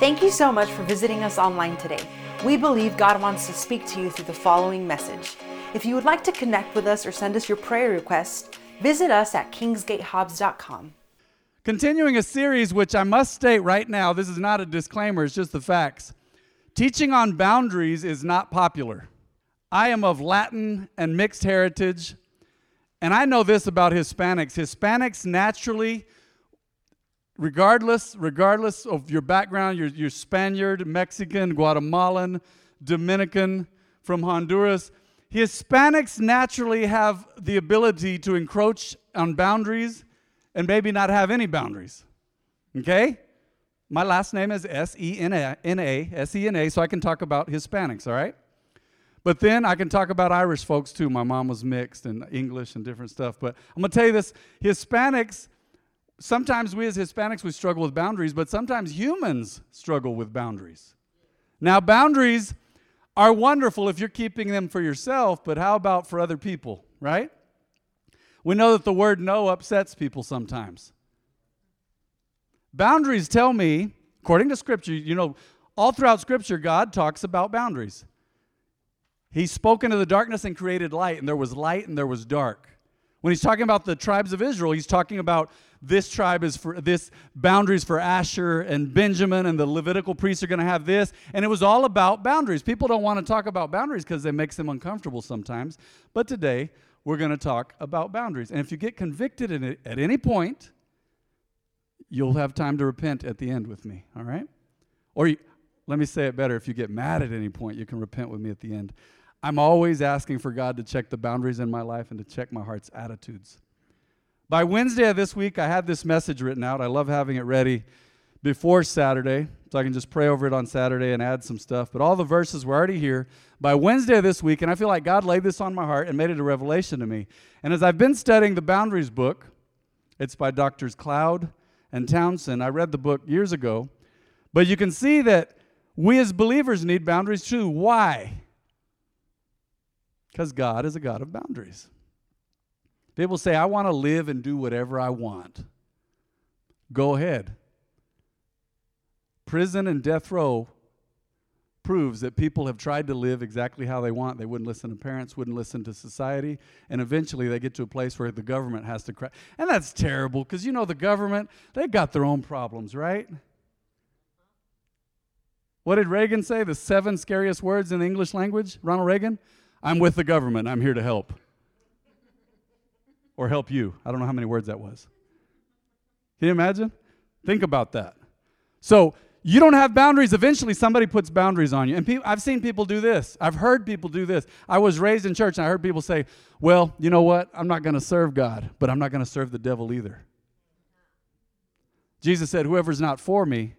Thank you so much for visiting us online today. We believe God wants to speak to you through the following message. If you would like to connect with us or send us your prayer request, visit us at kingsgatehobbs.com. Continuing a series, which I must state right now, this is not a disclaimer, it's just the facts. Teaching on boundaries is not popular. I am of Latin and mixed heritage, and I know this about Hispanics. Hispanics naturally, regardless, regardless of your background, you're, you're Spaniard, Mexican, Guatemalan, Dominican, from Honduras, Hispanics naturally have the ability to encroach on boundaries and maybe not have any boundaries. Okay? My last name is S E N A, S E N A, so I can talk about Hispanics, all right? But then I can talk about Irish folks too. My mom was mixed and English and different stuff. But I'm going to tell you this Hispanics, sometimes we as Hispanics, we struggle with boundaries, but sometimes humans struggle with boundaries. Now, boundaries are wonderful if you're keeping them for yourself, but how about for other people, right? We know that the word no upsets people sometimes. Boundaries tell me, according to Scripture, you know, all throughout Scripture, God talks about boundaries. He spoke into the darkness and created light, and there was light and there was dark. When he's talking about the tribes of Israel, he's talking about this tribe is for this boundaries for Asher and Benjamin, and the Levitical priests are going to have this. And it was all about boundaries. People don't want to talk about boundaries because it makes them uncomfortable sometimes. But today, we're going to talk about boundaries. And if you get convicted in it at any point, you'll have time to repent at the end with me, all right? Or you, let me say it better if you get mad at any point, you can repent with me at the end. I'm always asking for God to check the boundaries in my life and to check my heart's attitudes. By Wednesday of this week, I had this message written out. I love having it ready before Saturday, so I can just pray over it on Saturday and add some stuff. But all the verses were already here by Wednesday of this week, and I feel like God laid this on my heart and made it a revelation to me. And as I've been studying the Boundaries book, it's by Doctors Cloud and Townsend. I read the book years ago, but you can see that we as believers need boundaries too. Why? Because God is a God of boundaries. People say, I want to live and do whatever I want. Go ahead. Prison and death row proves that people have tried to live exactly how they want. They wouldn't listen to parents, wouldn't listen to society, and eventually they get to a place where the government has to crack. And that's terrible because you know the government, they've got their own problems, right? What did Reagan say? The seven scariest words in the English language? Ronald Reagan? I'm with the government. I'm here to help. or help you. I don't know how many words that was. Can you imagine? Think about that. So, you don't have boundaries. Eventually, somebody puts boundaries on you. And pe- I've seen people do this. I've heard people do this. I was raised in church and I heard people say, Well, you know what? I'm not going to serve God, but I'm not going to serve the devil either. Jesus said, Whoever's not for me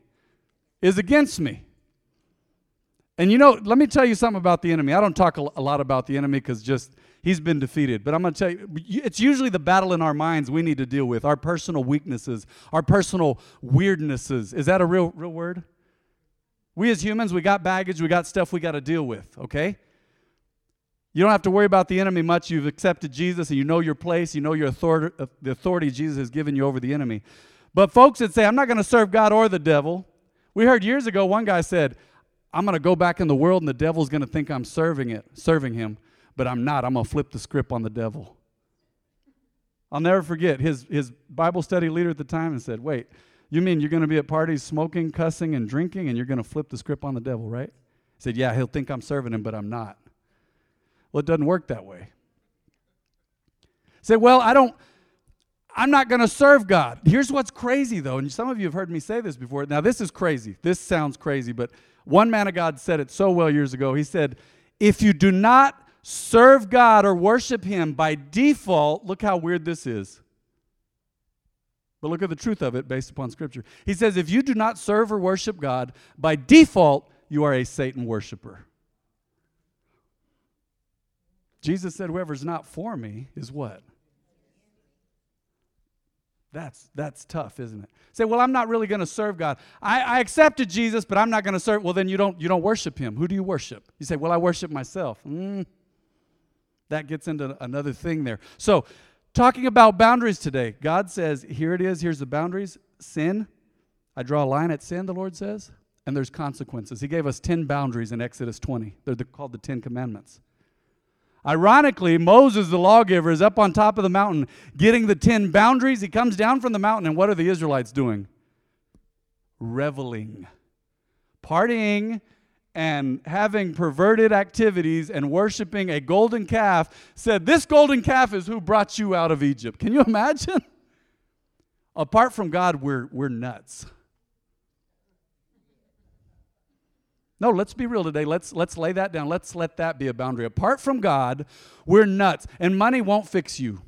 is against me. And you know, let me tell you something about the enemy. I don't talk a lot about the enemy because just he's been defeated. But I'm going to tell you, it's usually the battle in our minds we need to deal with our personal weaknesses, our personal weirdnesses. Is that a real, real word? We as humans, we got baggage, we got stuff we got to deal with, okay? You don't have to worry about the enemy much. You've accepted Jesus and you know your place, you know your authority, uh, the authority Jesus has given you over the enemy. But folks that say, I'm not going to serve God or the devil, we heard years ago one guy said, I'm going to go back in the world and the devil's going to think I'm serving it, serving him, but I'm not. I'm going to flip the script on the devil. I'll never forget his his Bible study leader at the time and said, "Wait, you mean you're going to be at parties smoking, cussing and drinking and you're going to flip the script on the devil, right?" He said, "Yeah, he'll think I'm serving him, but I'm not." Well, it doesn't work that way. Say, "Well, I don't I'm not going to serve God." Here's what's crazy though, and some of you have heard me say this before. Now, this is crazy. This sounds crazy, but one man of God said it so well years ago. He said, If you do not serve God or worship Him by default, look how weird this is. But look at the truth of it based upon Scripture. He says, If you do not serve or worship God, by default, you are a Satan worshiper. Jesus said, Whoever's not for me is what? That's, that's tough, isn't it? Say, well, I'm not really going to serve God. I, I accepted Jesus, but I'm not going to serve. Well, then you don't, you don't worship him. Who do you worship? You say, well, I worship myself. Mm, that gets into another thing there. So, talking about boundaries today, God says, here it is, here's the boundaries. Sin, I draw a line at sin, the Lord says. and there's consequences. He gave us 10 boundaries in Exodus 20. They're the, called the 10 commandments. Ironically, Moses, the lawgiver, is up on top of the mountain getting the 10 boundaries. He comes down from the mountain, and what are the Israelites doing? Reveling, partying, and having perverted activities and worshiping a golden calf. Said, This golden calf is who brought you out of Egypt. Can you imagine? Apart from God, we're, we're nuts. No, let's be real today. Let's let's lay that down. Let's let that be a boundary. Apart from God, we're nuts, and money won't fix you.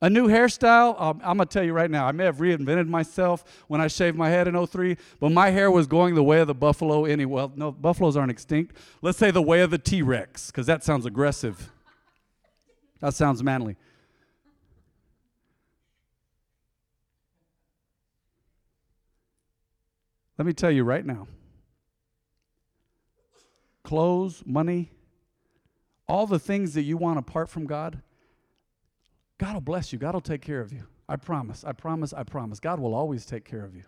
A new hairstyle, um, I'm going to tell you right now, I may have reinvented myself when I shaved my head in 03, but my hair was going the way of the buffalo anyway. Well, no, buffaloes aren't extinct. Let's say the way of the T Rex, because that sounds aggressive. That sounds manly. Let me tell you right now clothes, money, all the things that you want apart from God, God will bless you. God will take care of you. I promise. I promise. I promise. God will always take care of you.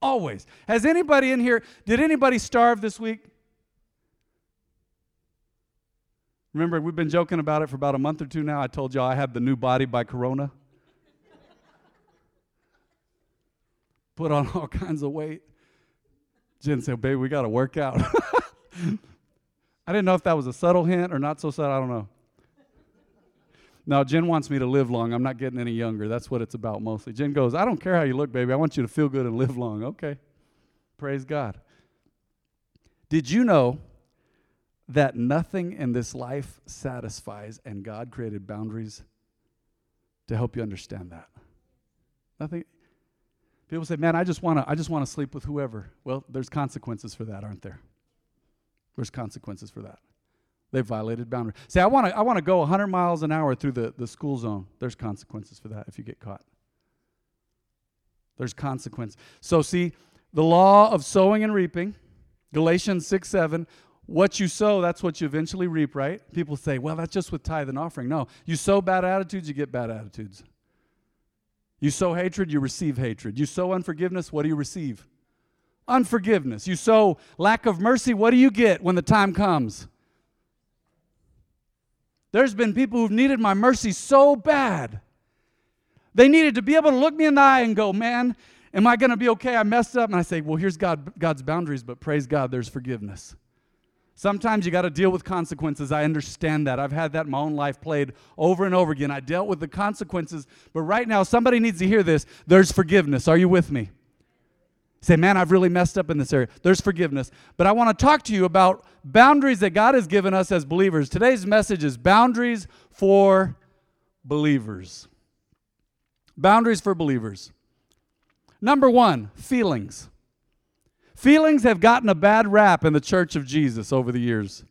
Always. Has anybody in here, did anybody starve this week? Remember, we've been joking about it for about a month or two now. I told y'all I have the new body by Corona. Put on all kinds of weight. Jen said, Baby, we got to work out. I didn't know if that was a subtle hint or not so subtle. I don't know. No, Jen wants me to live long. I'm not getting any younger. That's what it's about mostly. Jen goes, I don't care how you look, baby. I want you to feel good and live long. Okay. Praise God. Did you know that nothing in this life satisfies and God created boundaries to help you understand that? Nothing. People say, "Man, I just want to I just want to sleep with whoever." Well, there's consequences for that, aren't there? There's consequences for that. They violated boundaries. Say, I want to I want to go 100 miles an hour through the, the school zone. There's consequences for that if you get caught. There's consequence. So see, the law of sowing and reaping, Galatians 6, 7, what you sow, that's what you eventually reap, right? People say, well, that's just with tithe and offering. No, you sow bad attitudes, you get bad attitudes. You sow hatred, you receive hatred. You sow unforgiveness, what do you receive? Unforgiveness. You sow lack of mercy, what do you get when the time comes? There's been people who've needed my mercy so bad. They needed to be able to look me in the eye and go, Man, am I going to be okay? I messed up. And I say, Well, here's God, God's boundaries, but praise God, there's forgiveness. Sometimes you got to deal with consequences. I understand that. I've had that in my own life played over and over again. I dealt with the consequences, but right now, somebody needs to hear this. There's forgiveness. Are you with me? Say, man, I've really messed up in this area. There's forgiveness. But I want to talk to you about boundaries that God has given us as believers. Today's message is boundaries for believers. Boundaries for believers. Number one, feelings. Feelings have gotten a bad rap in the church of Jesus over the years.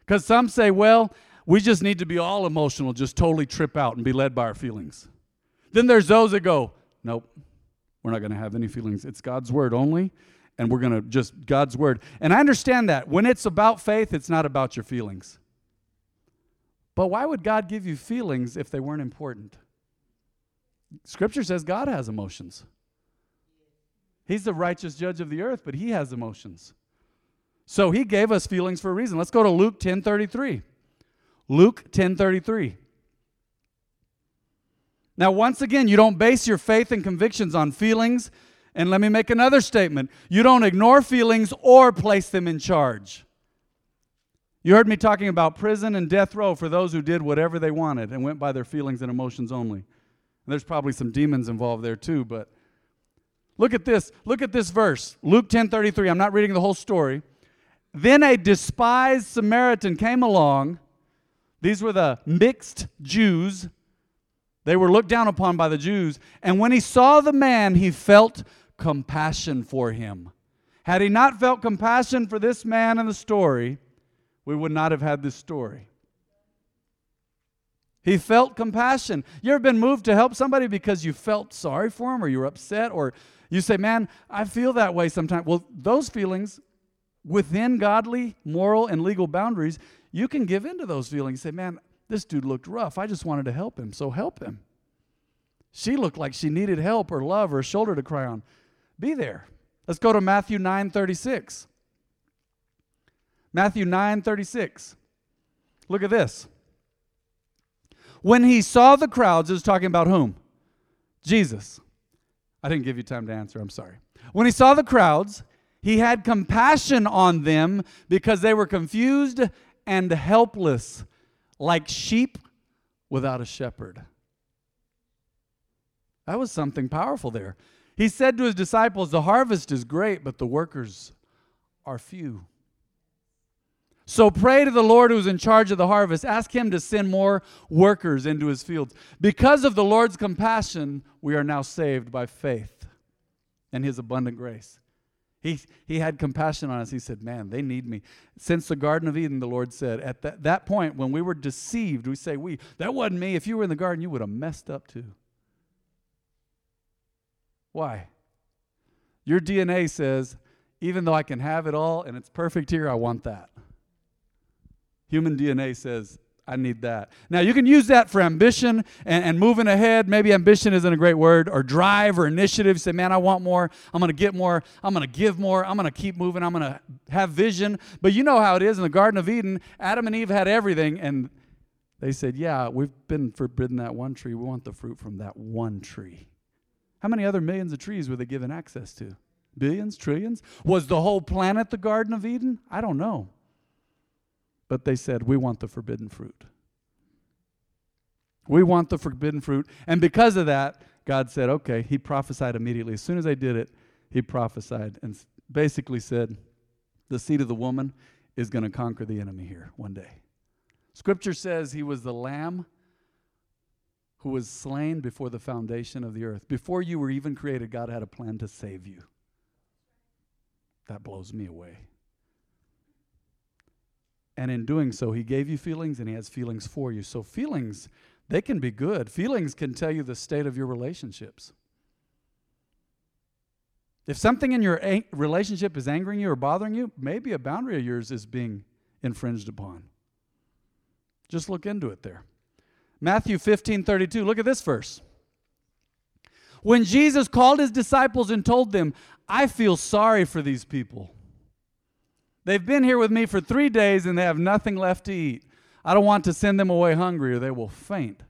Because some say, well, we just need to be all emotional, just totally trip out and be led by our feelings. Then there's those that go, nope, we're not going to have any feelings. It's God's word only, and we're going to just God's word. And I understand that. When it's about faith, it's not about your feelings. But why would God give you feelings if they weren't important? Scripture says God has emotions. He's the righteous judge of the earth, but he has emotions. So he gave us feelings for a reason. Let's go to Luke 10:33. Luke 10:33. Now, once again, you don't base your faith and convictions on feelings. And let me make another statement. You don't ignore feelings or place them in charge. You heard me talking about prison and death row for those who did whatever they wanted and went by their feelings and emotions only. And there's probably some demons involved there too, but Look at this. Look at this verse. Luke 10:33. I'm not reading the whole story. Then a despised Samaritan came along. These were the mixed Jews. They were looked down upon by the Jews. And when he saw the man, he felt compassion for him. Had he not felt compassion for this man in the story, we would not have had this story. He felt compassion. You ever been moved to help somebody because you felt sorry for him or you were upset or you say, man, I feel that way sometimes. Well, those feelings within godly, moral, and legal boundaries, you can give into those feelings. Say, man, this dude looked rough. I just wanted to help him, so help him. She looked like she needed help or love or a shoulder to cry on. Be there. Let's go to Matthew 9 36. Matthew 9 36. Look at this. When he saw the crowds, is talking about whom? Jesus. I didn't give you time to answer. I'm sorry. When he saw the crowds, he had compassion on them because they were confused and helpless, like sheep without a shepherd. That was something powerful there. He said to his disciples, The harvest is great, but the workers are few. So pray to the Lord who's in charge of the harvest. Ask him to send more workers into his fields. Because of the Lord's compassion, we are now saved by faith and his abundant grace. He, he had compassion on us. He said, Man, they need me. Since the Garden of Eden, the Lord said, at that, that point, when we were deceived, we say, We, that wasn't me. If you were in the garden, you would have messed up too. Why? Your DNA says, even though I can have it all and it's perfect here, I want that. Human DNA says, I need that. Now, you can use that for ambition and, and, moving ahead. Maybe ambition isn't a great word, or drive or initiative. Say, man, I want more. I'm going to get more. I'm going to give more. I'm going to keep moving. I'm going to have vision. But you know how it is in the Garden of Eden. Adam and Eve had everything, and they said, yeah, we've been forbidden that one tree. We want the fruit from that one tree. How many other millions of trees were they given access to? Billions, trillions? Was the whole planet the Garden of Eden? I don't know. But they said, We want the forbidden fruit. We want the forbidden fruit. And because of that, God said, Okay, He prophesied immediately. As soon as they did it, He prophesied and basically said, The seed of the woman is going to conquer the enemy here one day. Scripture says He was the lamb who was slain before the foundation of the earth. Before you were even created, God had a plan to save you. That blows me away. And in doing so, he gave you feelings and he has feelings for you. So, feelings, they can be good. Feelings can tell you the state of your relationships. If something in your a- relationship is angering you or bothering you, maybe a boundary of yours is being infringed upon. Just look into it there. Matthew 15 32. Look at this verse. When Jesus called his disciples and told them, I feel sorry for these people. They've been here with me for three days and they have nothing left to eat. I don't want to send them away hungry or they will faint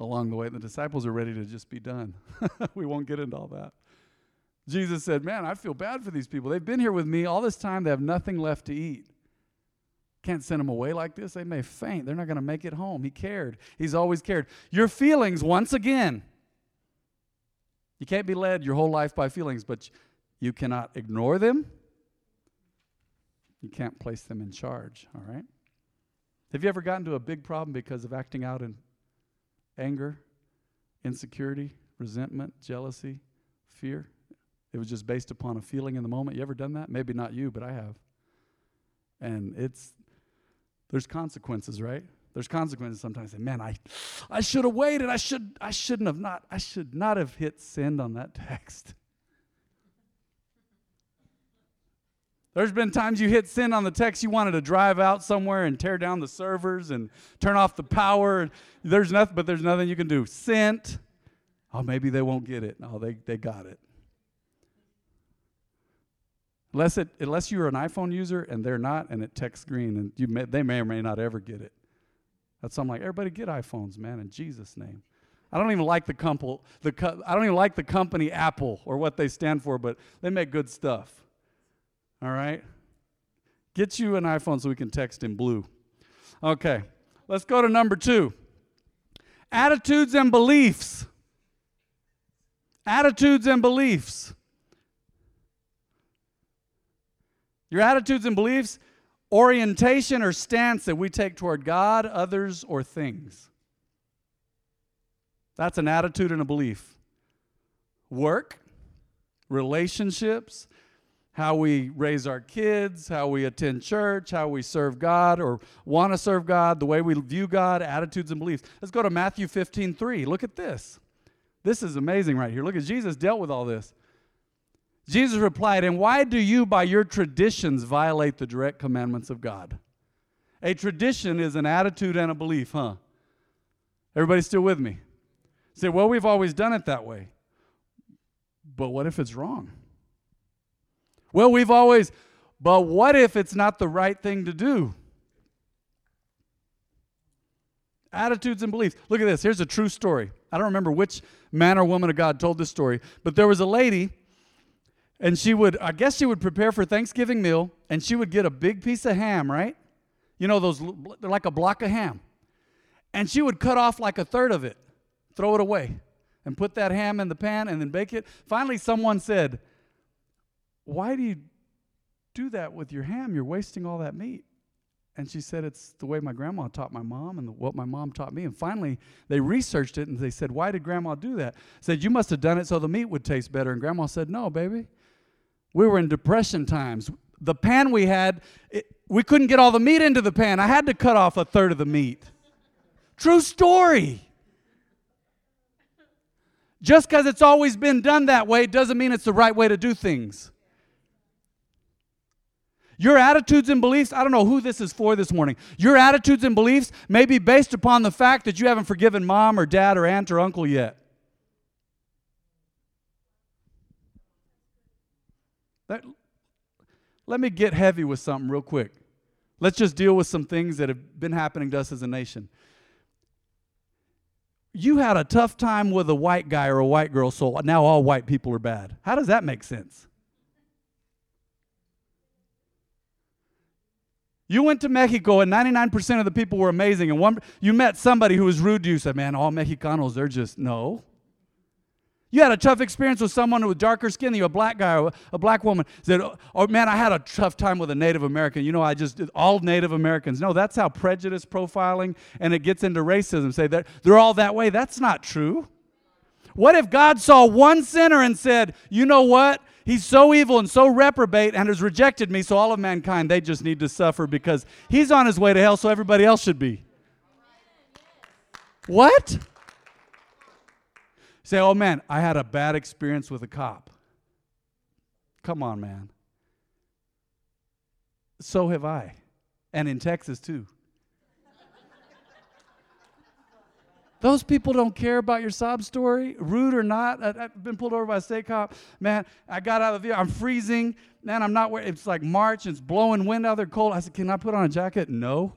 along the way. The disciples are ready to just be done. we won't get into all that. Jesus said, Man, I feel bad for these people. They've been here with me all this time, they have nothing left to eat. Can't send them away like this. They may faint. They're not going to make it home. He cared. He's always cared. Your feelings, once again, you can't be led your whole life by feelings, but you cannot ignore them you can't place them in charge, all right? Have you ever gotten to a big problem because of acting out in anger, insecurity, resentment, jealousy, fear? It was just based upon a feeling in the moment. You ever done that? Maybe not you, but I have. And it's there's consequences, right? There's consequences sometimes. Say, man, I I should have waited. I should I shouldn't have not I should not have hit send on that text. There's been times you hit send on the text, you wanted to drive out somewhere and tear down the servers and turn off the power. There's nothing, but there's nothing you can do. Sent. Oh, maybe they won't get it. No, they, they got it. Unless, it, unless you're an iPhone user and they're not, and it texts green, and you may, they may or may not ever get it. That's I'm like, everybody get iPhones, man, in Jesus' name. I don't even like the, company, the co- I don't even like the company Apple or what they stand for, but they make good stuff. All right? Get you an iPhone so we can text in blue. Okay, let's go to number two attitudes and beliefs. Attitudes and beliefs. Your attitudes and beliefs, orientation or stance that we take toward God, others, or things. That's an attitude and a belief. Work, relationships, how we raise our kids, how we attend church, how we serve God or want to serve God, the way we view God, attitudes and beliefs. Let's go to Matthew 15 3. Look at this. This is amazing right here. Look at Jesus dealt with all this. Jesus replied, And why do you, by your traditions, violate the direct commandments of God? A tradition is an attitude and a belief, huh? Everybody still with me? Say, well, we've always done it that way. But what if it's wrong? Well, we've always, but what if it's not the right thing to do? Attitudes and beliefs. Look at this. Here's a true story. I don't remember which man or woman of God told this story, but there was a lady, and she would, I guess she would prepare for Thanksgiving meal, and she would get a big piece of ham, right? You know, those, they're like a block of ham. And she would cut off like a third of it, throw it away, and put that ham in the pan and then bake it. Finally, someone said, Why do you do that with your ham? You're wasting all that meat. And she said, It's the way my grandma taught my mom and the, what my mom taught me. And finally, they researched it and they said, Why did grandma do that? Said, You must have done it so the meat would taste better. And grandma said, No, baby. We were in depression times. The pan we had, it, we couldn't get all the meat into the pan. I had to cut off a third of the meat. True story. Just because it's always been done that way doesn't mean it's the right way to do things. Your attitudes and beliefs, I don't know who this is for this morning. Your attitudes and beliefs may be based upon the fact that you haven't forgiven mom or dad or aunt or uncle yet. That, let me get heavy with something real quick. Let's just deal with some things that have been happening to us as a nation. You had a tough time with a white guy or a white girl, so now all white people are bad. How does that make sense? You went to Mexico and 99% of the people were amazing. And one, you met somebody who was rude to you, said, Man, all Mexicanos, they're just, no. You had a tough experience with someone with darker skin than you, a black guy or a black woman. Said, oh man, I had a tough time with a Native American. You know, I just all Native Americans. No, that's how prejudice profiling and it gets into racism. Say that they're all that way. That's not true. What if God saw one sinner and said, you know what? He's so evil and so reprobate and has rejected me, so all of mankind, they just need to suffer because he's on his way to hell, so everybody else should be. What? Say, oh man, I had a bad experience with a cop. Come on, man. So have I. And in Texas, too. Those people don't care about your sob story, rude or not. I, have been pulled over by a state cop. Man, I got out of the vehicle. I'm freezing. Man, I'm not wearing. It's like March. It's blowing wind out there, cold. I said, "Can I put on a jacket?" No.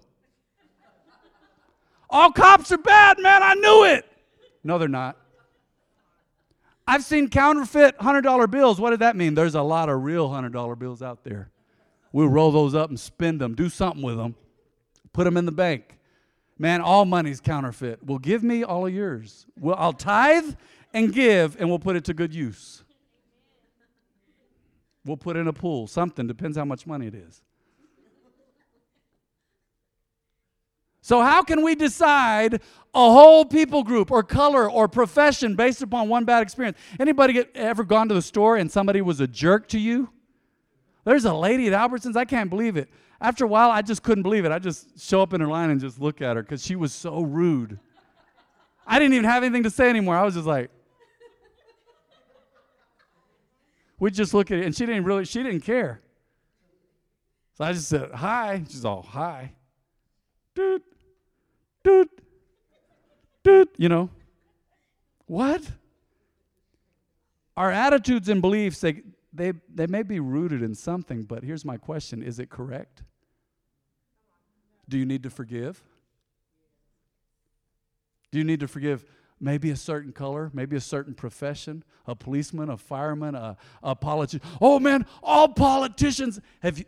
All cops are bad, man. I knew it. No, they're not. I've seen counterfeit $100 bills. What did that mean? There's a lot of real $100 bills out there. We'll roll those up and spend them, do something with them, put them in the bank. Man, all money's counterfeit. Well, give me all of yours. Well, I'll tithe and give, and we'll put it to good use. We'll put in a pool, something, depends how much money it is. So, how can we decide a whole people group or color or profession based upon one bad experience? Anybody get, ever gone to the store and somebody was a jerk to you? There's a lady at Albertsons, I can't believe it. After a while, I just couldn't believe it. I just show up in her line and just look at her because she was so rude. I didn't even have anything to say anymore. I was just like, we just look at it, and she didn't really, she didn't care. So I just said, hi. She's all, hi. Doot, doot, doot, you know. What? Our attitudes and beliefs, they, they, they may be rooted in something, but here's my question is it correct? Do you need to forgive? Do you need to forgive maybe a certain color, maybe a certain profession, a policeman, a fireman, a, a politician? Oh man, all politicians. Have you,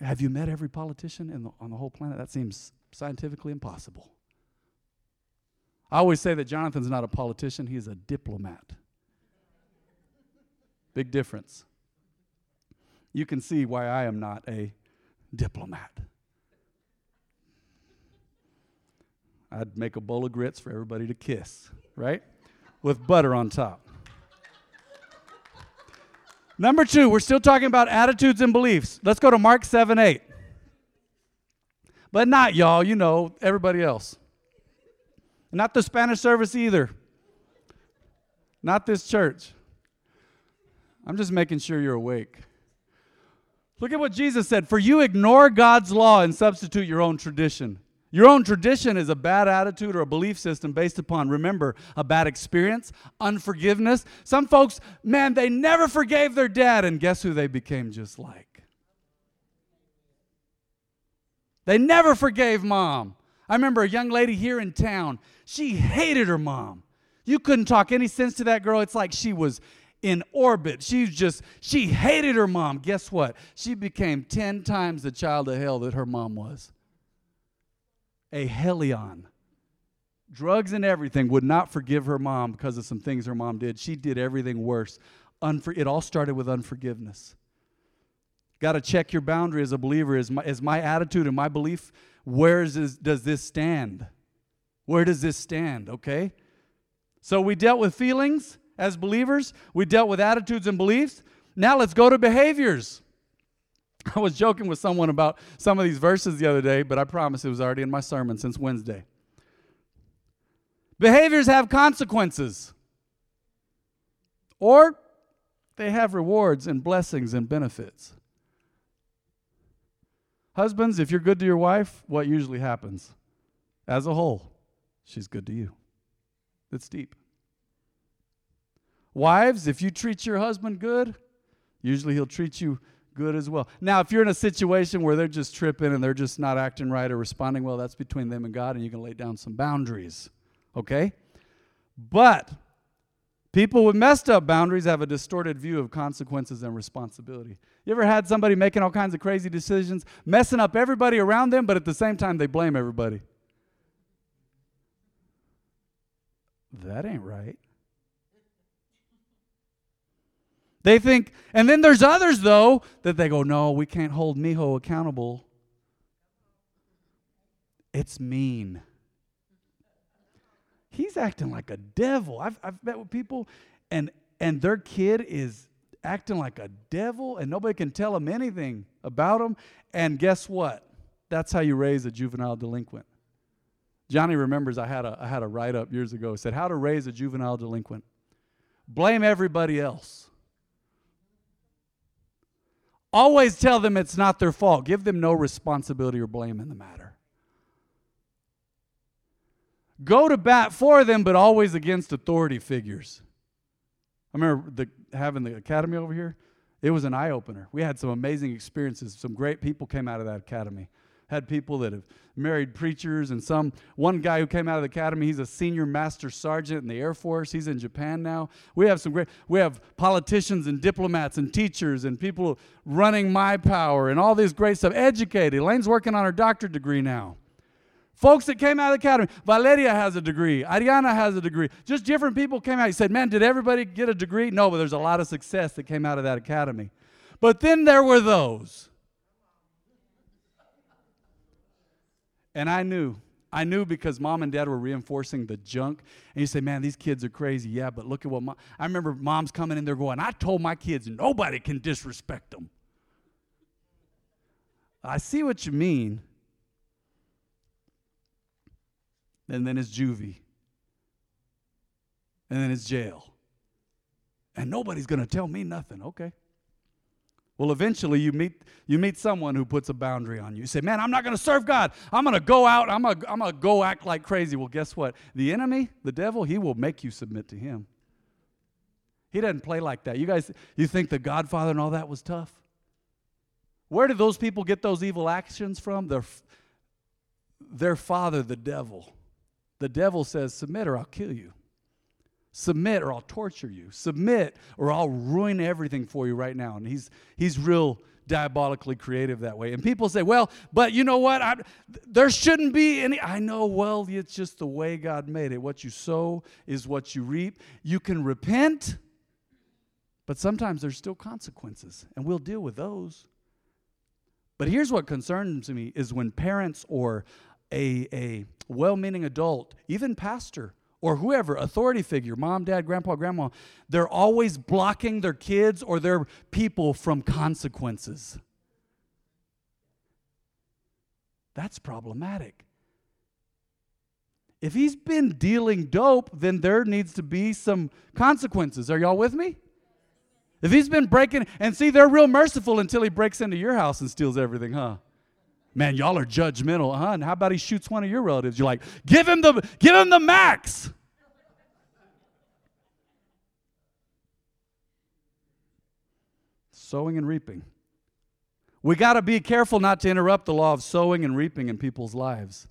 have you met every politician the, on the whole planet? That seems scientifically impossible. I always say that Jonathan's not a politician, he's a diplomat. Big difference. You can see why I am not a diplomat. I'd make a bowl of grits for everybody to kiss, right? With butter on top. Number two, we're still talking about attitudes and beliefs. Let's go to Mark 7 8. But not y'all, you know, everybody else. Not the Spanish service either. Not this church. I'm just making sure you're awake. Look at what Jesus said For you ignore God's law and substitute your own tradition. Your own tradition is a bad attitude or a belief system based upon, remember, a bad experience, unforgiveness. Some folks, man, they never forgave their dad, and guess who they became just like? They never forgave mom. I remember a young lady here in town, she hated her mom. You couldn't talk any sense to that girl. It's like she was in orbit. She's just, she hated her mom. Guess what? She became 10 times the child of hell that her mom was. A hellion. Drugs and everything would not forgive her mom because of some things her mom did. She did everything worse. Unfor- it all started with unforgiveness. Got to check your boundary as a believer. Is my, is my attitude and my belief, where is this, does this stand? Where does this stand? Okay? So we dealt with feelings as believers, we dealt with attitudes and beliefs. Now let's go to behaviors. I was joking with someone about some of these verses the other day, but I promise it was already in my sermon since Wednesday. Behaviors have consequences, or they have rewards and blessings and benefits. Husbands, if you're good to your wife, what usually happens? As a whole, she's good to you. It's deep. Wives, if you treat your husband good, usually he'll treat you good as well. Now, if you're in a situation where they're just tripping and they're just not acting right or responding well, that's between them and God, and you can lay down some boundaries. Okay? But people with messed up boundaries have a distorted view of consequences and responsibility. You ever had somebody making all kinds of crazy decisions, messing up everybody around them, but at the same time they blame everybody? That ain't right. They think, and then there's others, though, that they go, no, we can't hold Mijo accountable. It's mean. He's acting like a devil. I've, I've met with people, and, and their kid is acting like a devil, and nobody can tell them anything about him. And guess what? That's how you raise a juvenile delinquent. Johnny remembers I had a, I had a write up years ago. It said, How to raise a juvenile delinquent. Blame everybody else. Always tell them it's not their fault. Give them no responsibility or blame in the matter. Go to bat for them, but always against authority figures. I remember the, having the academy over here. It was an eye opener. We had some amazing experiences. Some great people came out of that academy had people that have married preachers and some one guy who came out of the academy he's a senior master sergeant in the air force. He's in japan now. We have some great we have politicians and diplomats and teachers and people running my power and all this great stuff. Educated. Elaine's working on her doctorate degree now. Folks that came out of the academy valeria has a degree. Ariana has a degree. Just different people came out. He said man did everybody get a degree? No but there's a lot of success that came out of that academy. But then there were those And I knew. I knew because mom and dad were reinforcing the junk. And you say, man, these kids are crazy. Yeah, but look at what mom. I remember moms coming in there going, I told my kids nobody can disrespect them. I see what you mean. And then it's juvie. And then it's jail. And nobody's going to tell me nothing. Okay. Well, eventually you meet you meet someone who puts a boundary on you. You say, "Man, I'm not going to serve God. I'm going to go out. I'm going I'm to go act like crazy." Well, guess what? The enemy, the devil, he will make you submit to him. He doesn't play like that. You guys, you think the Godfather and all that was tough? Where did those people get those evil actions from? Their their father, the devil. The devil says, "Submit or I'll kill you." Submit or I'll torture you. Submit or I'll ruin everything for you right now. And he's he's real diabolically creative that way. And people say, "Well, but you know what? I, there shouldn't be any." I know. Well, it's just the way God made it. What you sow is what you reap. You can repent, but sometimes there's still consequences, and we'll deal with those. But here's what concerns me is when parents or a, a well-meaning adult, even pastor, or whoever, authority figure, mom, dad, grandpa, grandma, they're always blocking their kids or their people from consequences. That's problematic. If he's been dealing dope, then there needs to be some consequences. Are y'all with me? If he's been breaking, and see, they're real merciful until he breaks into your house and steals everything, huh? Man, y'all are judgmental, huh? And how about he shoots one of your relatives? You're like, give him the give him the max. Sowing and reaping. We got to be careful not to interrupt the law of sowing and reaping in people's lives.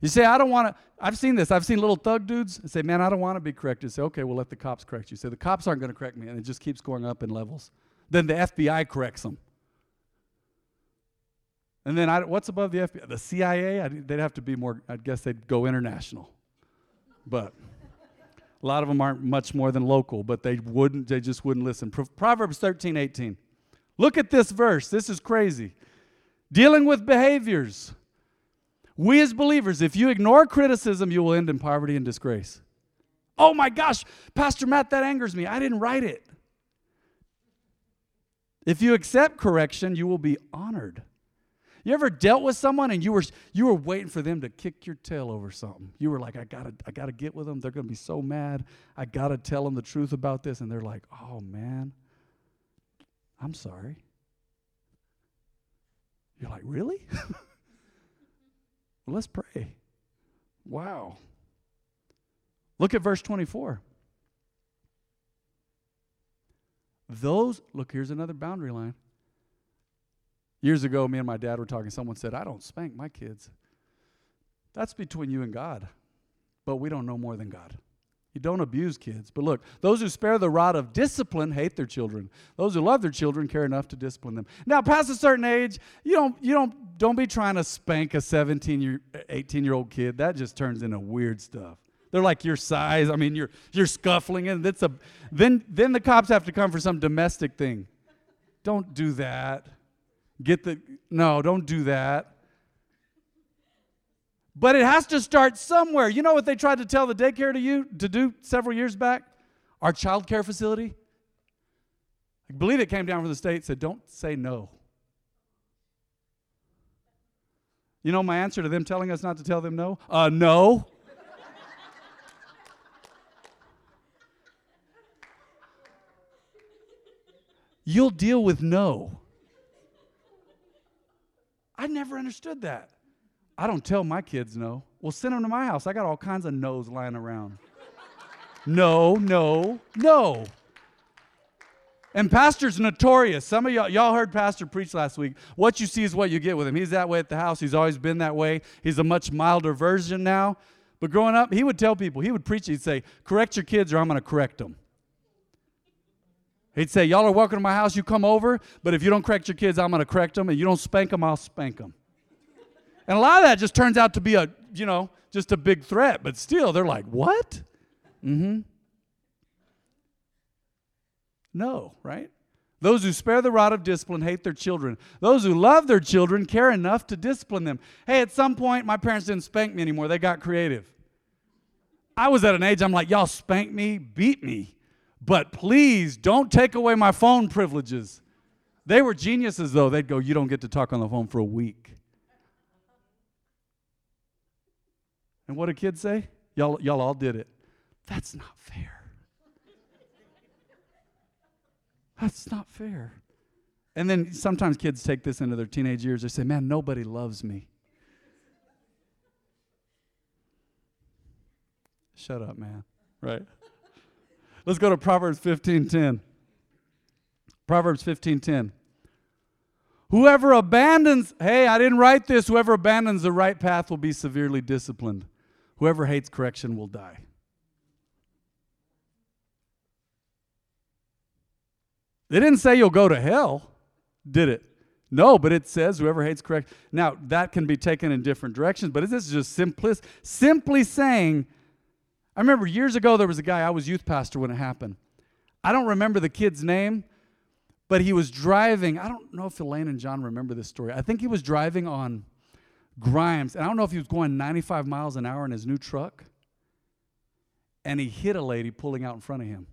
You say, I don't want to. I've seen this. I've seen little thug dudes say, Man, I don't want to be corrected. Say, Okay, we'll let the cops correct you. you say, The cops aren't going to correct me. And it just keeps going up in levels. Then the FBI corrects them. And then I, what's above the FBI? The CIA? I, they'd have to be more, I guess they'd go international. But a lot of them aren't much more than local, but they wouldn't, they just wouldn't listen. Proverbs 13, 18. Look at this verse. This is crazy. Dealing with behaviors. We as believers, if you ignore criticism, you will end in poverty and disgrace. Oh my gosh, Pastor Matt, that angers me. I didn't write it. If you accept correction, you will be honored. You ever dealt with someone and you were you were waiting for them to kick your tail over something? You were like, I gotta I gotta get with them. They're gonna be so mad. I gotta tell them the truth about this, and they're like, Oh man, I'm sorry. You're like, really? well, let's pray. Wow. Look at verse 24. Those, look, here's another boundary line. Years ago, me and my dad were talking. Someone said, I don't spank my kids. That's between you and God. But we don't know more than God. You don't abuse kids. But look, those who spare the rod of discipline hate their children. Those who love their children care enough to discipline them. Now, past a certain age, you don't you don't don't be trying to spank a 17 year 18 year old kid. That just turns into weird stuff. They're like your size. I mean, you're you're scuffling and it's a then then the cops have to come for some domestic thing. Don't do that. Get the no, don't do that. But it has to start somewhere. You know what they tried to tell the daycare to you to do several years back? Our child care facility. I believe it came down from the state said, don't say no. You know my answer to them telling us not to tell them no? Uh, no. You'll deal with no. I never understood that. I don't tell my kids no. Well, send them to my house. I got all kinds of no's lying around. no, no, no. And pastor's notorious. Some of y'all, y'all heard pastor preach last week. What you see is what you get with him. He's that way at the house. He's always been that way. He's a much milder version now. But growing up, he would tell people, he would preach, he'd say, correct your kids or I'm going to correct them. He'd say, y'all are welcome to my house. You come over, but if you don't correct your kids, I'm going to correct them. And you don't spank them, I'll spank them. And a lot of that just turns out to be a, you know, just a big threat. But still, they're like, what? Mm-hmm. No, right? Those who spare the rod of discipline hate their children. Those who love their children care enough to discipline them. Hey, at some point, my parents didn't spank me anymore. They got creative. I was at an age, I'm like, y'all spank me, beat me, but please don't take away my phone privileges. They were geniuses, though. They'd go, You don't get to talk on the phone for a week. And what did kids say? Y'all, y'all all did it. That's not fair. That's not fair. And then sometimes kids take this into their teenage years. They say, Man, nobody loves me. Shut up, man. Right? Let's go to Proverbs 15:10. Proverbs 15:10. Whoever abandons, hey, I didn't write this, whoever abandons the right path will be severely disciplined. Whoever hates correction will die. They didn't say you'll go to hell, did it? No, but it says whoever hates correction. Now, that can be taken in different directions, but this is just simply, simply saying. I remember years ago there was a guy, I was youth pastor when it happened. I don't remember the kid's name, but he was driving. I don't know if Elaine and John remember this story. I think he was driving on Grimes, and I don't know if he was going 95 miles an hour in his new truck, and he hit a lady pulling out in front of him.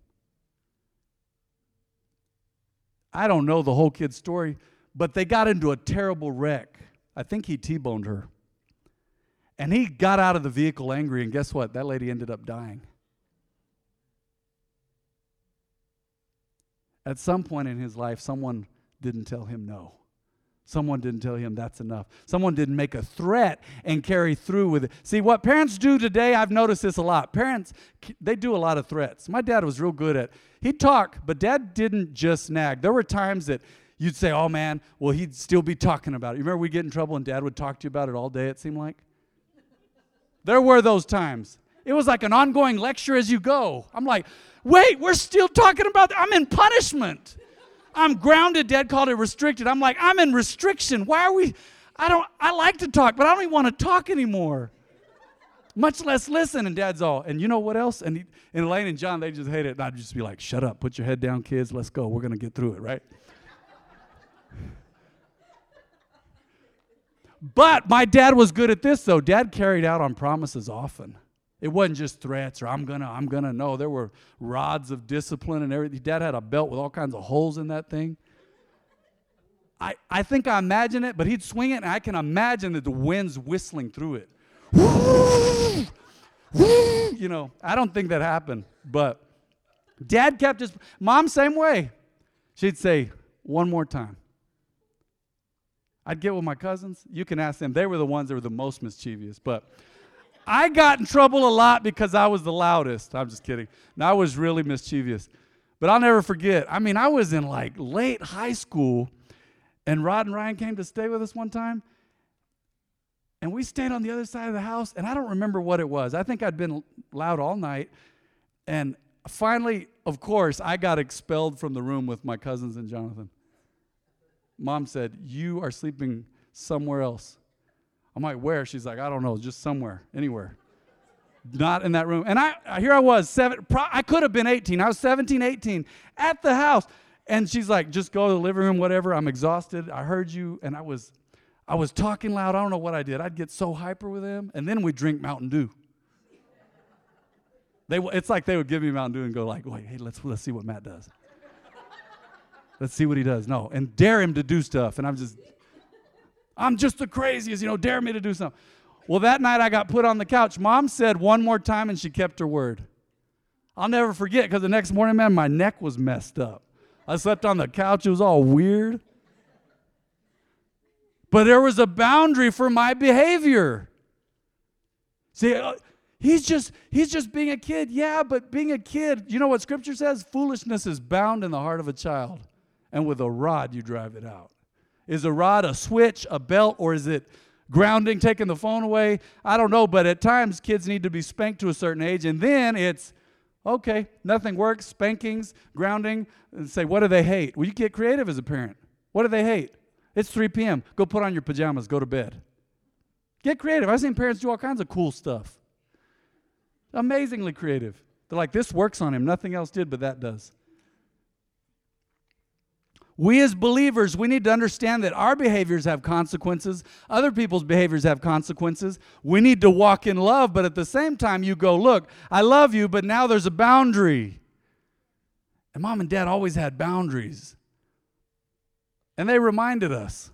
I don't know the whole kid's story, but they got into a terrible wreck. I think he T boned her. And he got out of the vehicle angry, and guess what? That lady ended up dying. At some point in his life, someone didn't tell him no. Someone didn't tell him that's enough. Someone didn't make a threat and carry through with it. See, what parents do today, I've noticed this a lot. Parents, they do a lot of threats. My dad was real good at, he'd talk, but dad didn't just nag. There were times that you'd say, oh man, well, he'd still be talking about it. You remember we'd get in trouble and dad would talk to you about it all day, it seemed like? There were those times. It was like an ongoing lecture as you go. I'm like, wait, we're still talking about, that. I'm in punishment. I'm grounded. Dad called it restricted. I'm like, I'm in restriction. Why are we? I don't. I like to talk, but I don't even want to talk anymore. Much less listen. And Dad's all. And you know what else? And, he, and Elaine and John, they just hate it. And I'd just be like, shut up. Put your head down, kids. Let's go. We're gonna get through it, right? But my dad was good at this, though. Dad carried out on promises often. It wasn't just threats or I'm gonna, I'm gonna. No, there were rods of discipline and everything. Dad had a belt with all kinds of holes in that thing. I, I think I imagine it, but he'd swing it, and I can imagine that the wind's whistling through it. you know, I don't think that happened, but dad kept his mom same way. She'd say, one more time. I'd get with my cousins. You can ask them. They were the ones that were the most mischievous, but I got in trouble a lot because I was the loudest. I'm just kidding. And I was really mischievous. But I'll never forget. I mean, I was in like late high school, and Rod and Ryan came to stay with us one time. And we stayed on the other side of the house, and I don't remember what it was. I think I'd been loud all night. And finally, of course, I got expelled from the room with my cousins and Jonathan. Mom said, You are sleeping somewhere else. I'm like, where? She's like, I don't know, just somewhere, anywhere. Not in that room. And I uh, here I was, seven, pro, I could have been 18. I was 17, 18 at the house. And she's like, just go to the living room, whatever. I'm exhausted. I heard you, and I was I was talking loud. I don't know what I did. I'd get so hyper with them, and then we'd drink Mountain Dew. They, it's like they would give me Mountain Dew and go like, wait, hey, let's, let's see what Matt does. Let's see what he does. No, and dare him to do stuff. And I'm just, I'm just the craziest, you know, dare me to do something. Well, that night I got put on the couch. Mom said one more time and she kept her word. I'll never forget because the next morning, man, my neck was messed up. I slept on the couch, it was all weird. But there was a boundary for my behavior. See, uh, he's just he's just being a kid. Yeah, but being a kid, you know what scripture says? Foolishness is bound in the heart of a child, and with a rod you drive it out. Is a rod a switch, a belt, or is it grounding, taking the phone away? I don't know, but at times kids need to be spanked to a certain age, and then it's okay, nothing works, spankings, grounding, and say, what do they hate? Well, you get creative as a parent. What do they hate? It's 3 p.m. Go put on your pajamas, go to bed. Get creative. I've seen parents do all kinds of cool stuff. Amazingly creative. They're like, this works on him. Nothing else did, but that does. We as believers, we need to understand that our behaviors have consequences. Other people's behaviors have consequences. We need to walk in love, but at the same time, you go, Look, I love you, but now there's a boundary. And mom and dad always had boundaries. And they reminded us.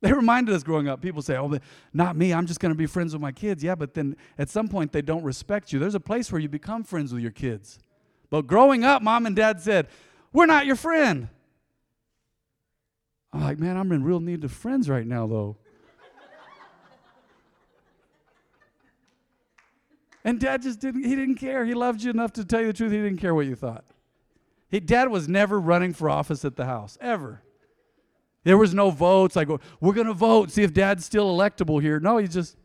They reminded us growing up. People say, Oh, not me. I'm just going to be friends with my kids. Yeah, but then at some point, they don't respect you. There's a place where you become friends with your kids. But growing up, mom and dad said, We're not your friend. I'm like, man, I'm in real need of friends right now, though. and dad just didn't, he didn't care. He loved you enough to tell you the truth. He didn't care what you thought. He, dad was never running for office at the house, ever. There was no votes. I go, we're going to vote, see if dad's still electable here. No, he just,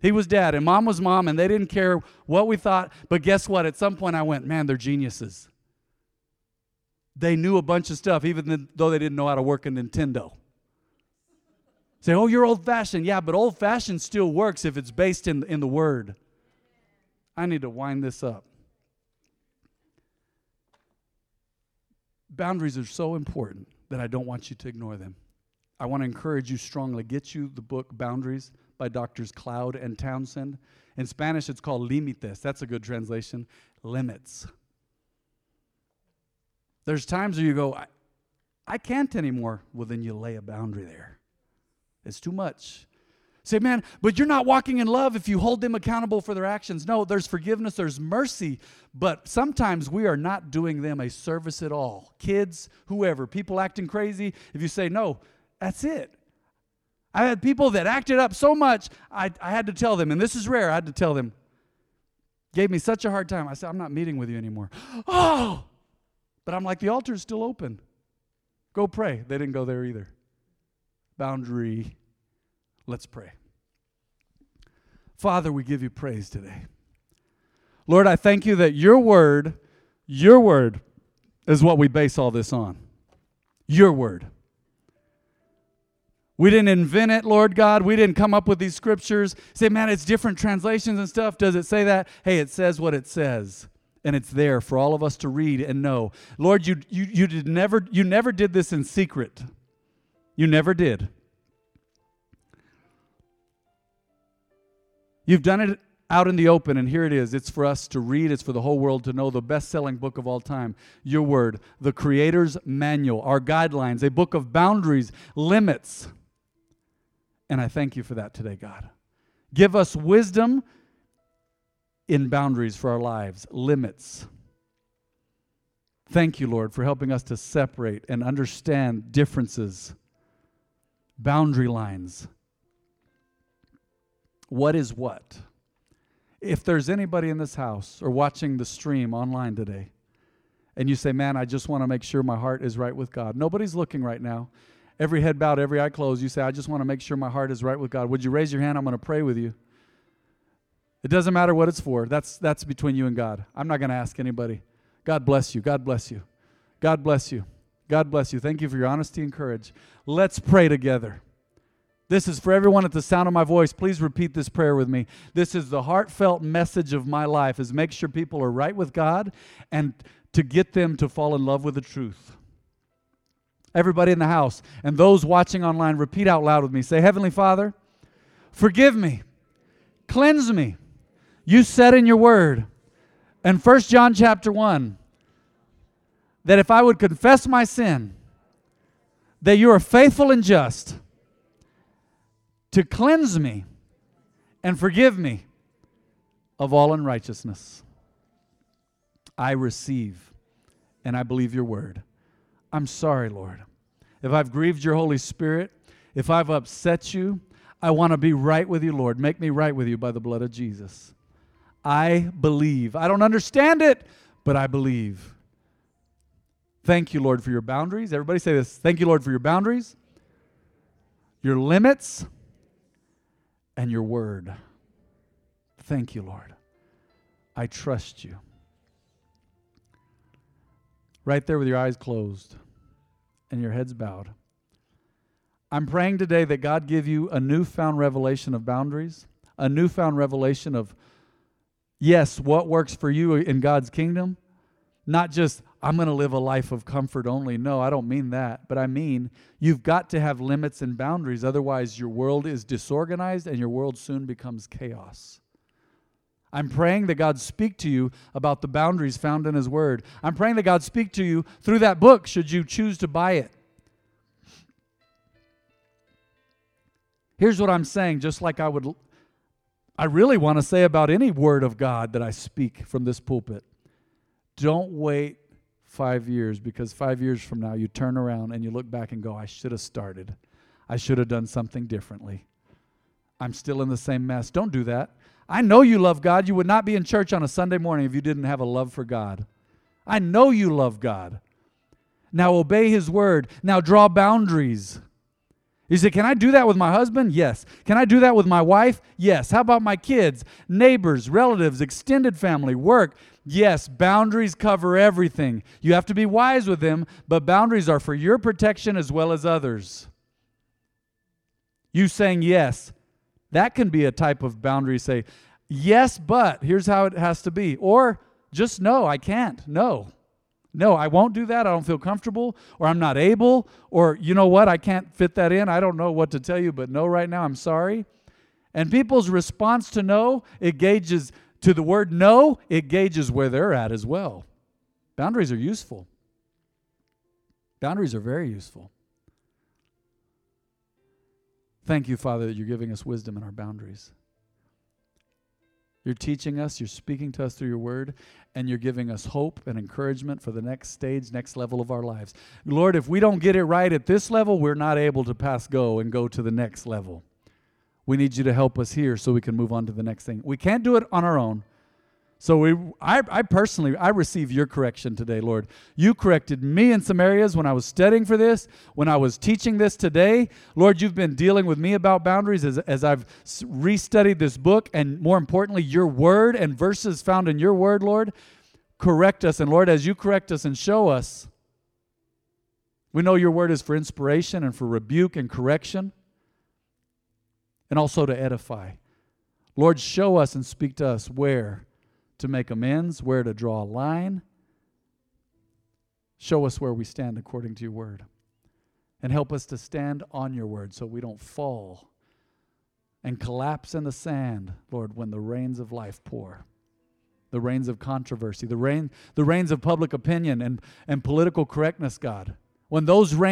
he was dad, and mom was mom, and they didn't care what we thought. But guess what? At some point, I went, man, they're geniuses they knew a bunch of stuff, even though they didn't know how to work a Nintendo. Say, oh, you're old fashioned. Yeah, but old fashioned still works if it's based in, in the Word. I need to wind this up. Boundaries are so important that I don't want you to ignore them. I want to encourage you strongly. Get you the book Boundaries by Doctors Cloud and Townsend. In Spanish, it's called Límites. That's a good translation. Limits. There's times where you go, I, I can't anymore. Well, then you lay a boundary there. It's too much. Say, man, but you're not walking in love if you hold them accountable for their actions. No, there's forgiveness, there's mercy, but sometimes we are not doing them a service at all. Kids, whoever, people acting crazy, if you say, no, That's it. I had people that acted up so much, I, I had to tell them, and this is rare, I had to tell them, gave me such a hard time. I said, I'm not meeting with you anymore. Oh! But I'm like, the altar's still open. Go pray. They didn't go there either. Boundary. Let's pray. Father, we give you praise today. Lord, I thank you that your word, your word, is what we base all this on. Your word. We didn't invent it, Lord God. We didn't come up with these scriptures. Say, man, it's different translations and stuff. Does it say that? Hey, it says what it says. And it's there for all of us to read and know. Lord, you, you, you, did never, you never did this in secret. You never did. You've done it out in the open, and here it is. It's for us to read, it's for the whole world to know the best selling book of all time, Your Word, the Creator's Manual, our guidelines, a book of boundaries, limits. And I thank you for that today, God. Give us wisdom in boundaries for our lives, limits. Thank you, Lord, for helping us to separate and understand differences, boundary lines. What is what? If there's anybody in this house or watching the stream online today, and you say, Man, I just want to make sure my heart is right with God, nobody's looking right now. Every head bowed, every eye closed. You say, I just want to make sure my heart is right with God. Would you raise your hand? I'm going to pray with you. It doesn't matter what it's for. That's, that's between you and God. I'm not going to ask anybody. God bless you. God bless you. God bless you. God bless you. Thank you for your honesty and courage. Let's pray together. This is for everyone at the sound of my voice. Please repeat this prayer with me. This is the heartfelt message of my life is make sure people are right with God and to get them to fall in love with the truth. Everybody in the house and those watching online, repeat out loud with me. Say, Heavenly Father, forgive me, cleanse me. You said in your word, in 1 John chapter 1, that if I would confess my sin, that you are faithful and just to cleanse me and forgive me of all unrighteousness. I receive and I believe your word. I'm sorry, Lord. If I've grieved your Holy Spirit, if I've upset you, I want to be right with you, Lord. Make me right with you by the blood of Jesus. I believe. I don't understand it, but I believe. Thank you, Lord, for your boundaries. Everybody say this. Thank you, Lord, for your boundaries, your limits, and your word. Thank you, Lord. I trust you right there with your eyes closed and your heads bowed. I'm praying today that God give you a newfound revelation of boundaries, a newfound revelation of, yes, what works for you in God's kingdom. Not just, I'm going to live a life of comfort only. No, I don't mean that. But I mean, you've got to have limits and boundaries. Otherwise, your world is disorganized and your world soon becomes chaos. I'm praying that God speak to you about the boundaries found in His Word. I'm praying that God speak to you through that book, should you choose to buy it. Here's what I'm saying, just like I would, I really want to say about any word of God that I speak from this pulpit. Don't wait five years because five years from now you turn around and you look back and go, I should have started. I should have done something differently. I'm still in the same mess. Don't do that. I know you love God. You would not be in church on a Sunday morning if you didn't have a love for God. I know you love God. Now obey His word. Now draw boundaries. You say, Can I do that with my husband? Yes. Can I do that with my wife? Yes. How about my kids, neighbors, relatives, extended family, work? Yes. Boundaries cover everything. You have to be wise with them, but boundaries are for your protection as well as others. You saying yes that can be a type of boundary. Say, yes, but here's how it has to be. Or just no, I can't. No. No, I won't do that. I don't feel comfortable, or I'm not able, or you know what? I can't fit that in. I don't know what to tell you, but no, right now, I'm sorry. And people's response to no, it gauges to the word no, it gauges where they're at as well. Boundaries are useful. Boundaries are very useful. Thank you, Father, that you're giving us wisdom in our boundaries. You're teaching us, you're speaking to us through your word, and you're giving us hope and encouragement for the next stage, next level of our lives. Lord, if we don't get it right at this level, we're not able to pass go and go to the next level. We need you to help us here so we can move on to the next thing. We can't do it on our own. So we, I, I personally, I receive your correction today, Lord. You corrected me in some areas when I was studying for this, when I was teaching this today. Lord, you've been dealing with me about boundaries as, as I've restudied this book, and more importantly, your word and verses found in your word, Lord. Correct us, and Lord, as you correct us and show us, we know your word is for inspiration and for rebuke and correction, and also to edify. Lord, show us and speak to us where to make amends, where to draw a line. Show us where we stand according to your word. And help us to stand on your word so we don't fall and collapse in the sand, Lord, when the rains of life pour. The rains of controversy, the rain, the rains of public opinion and, and political correctness, God. When those rains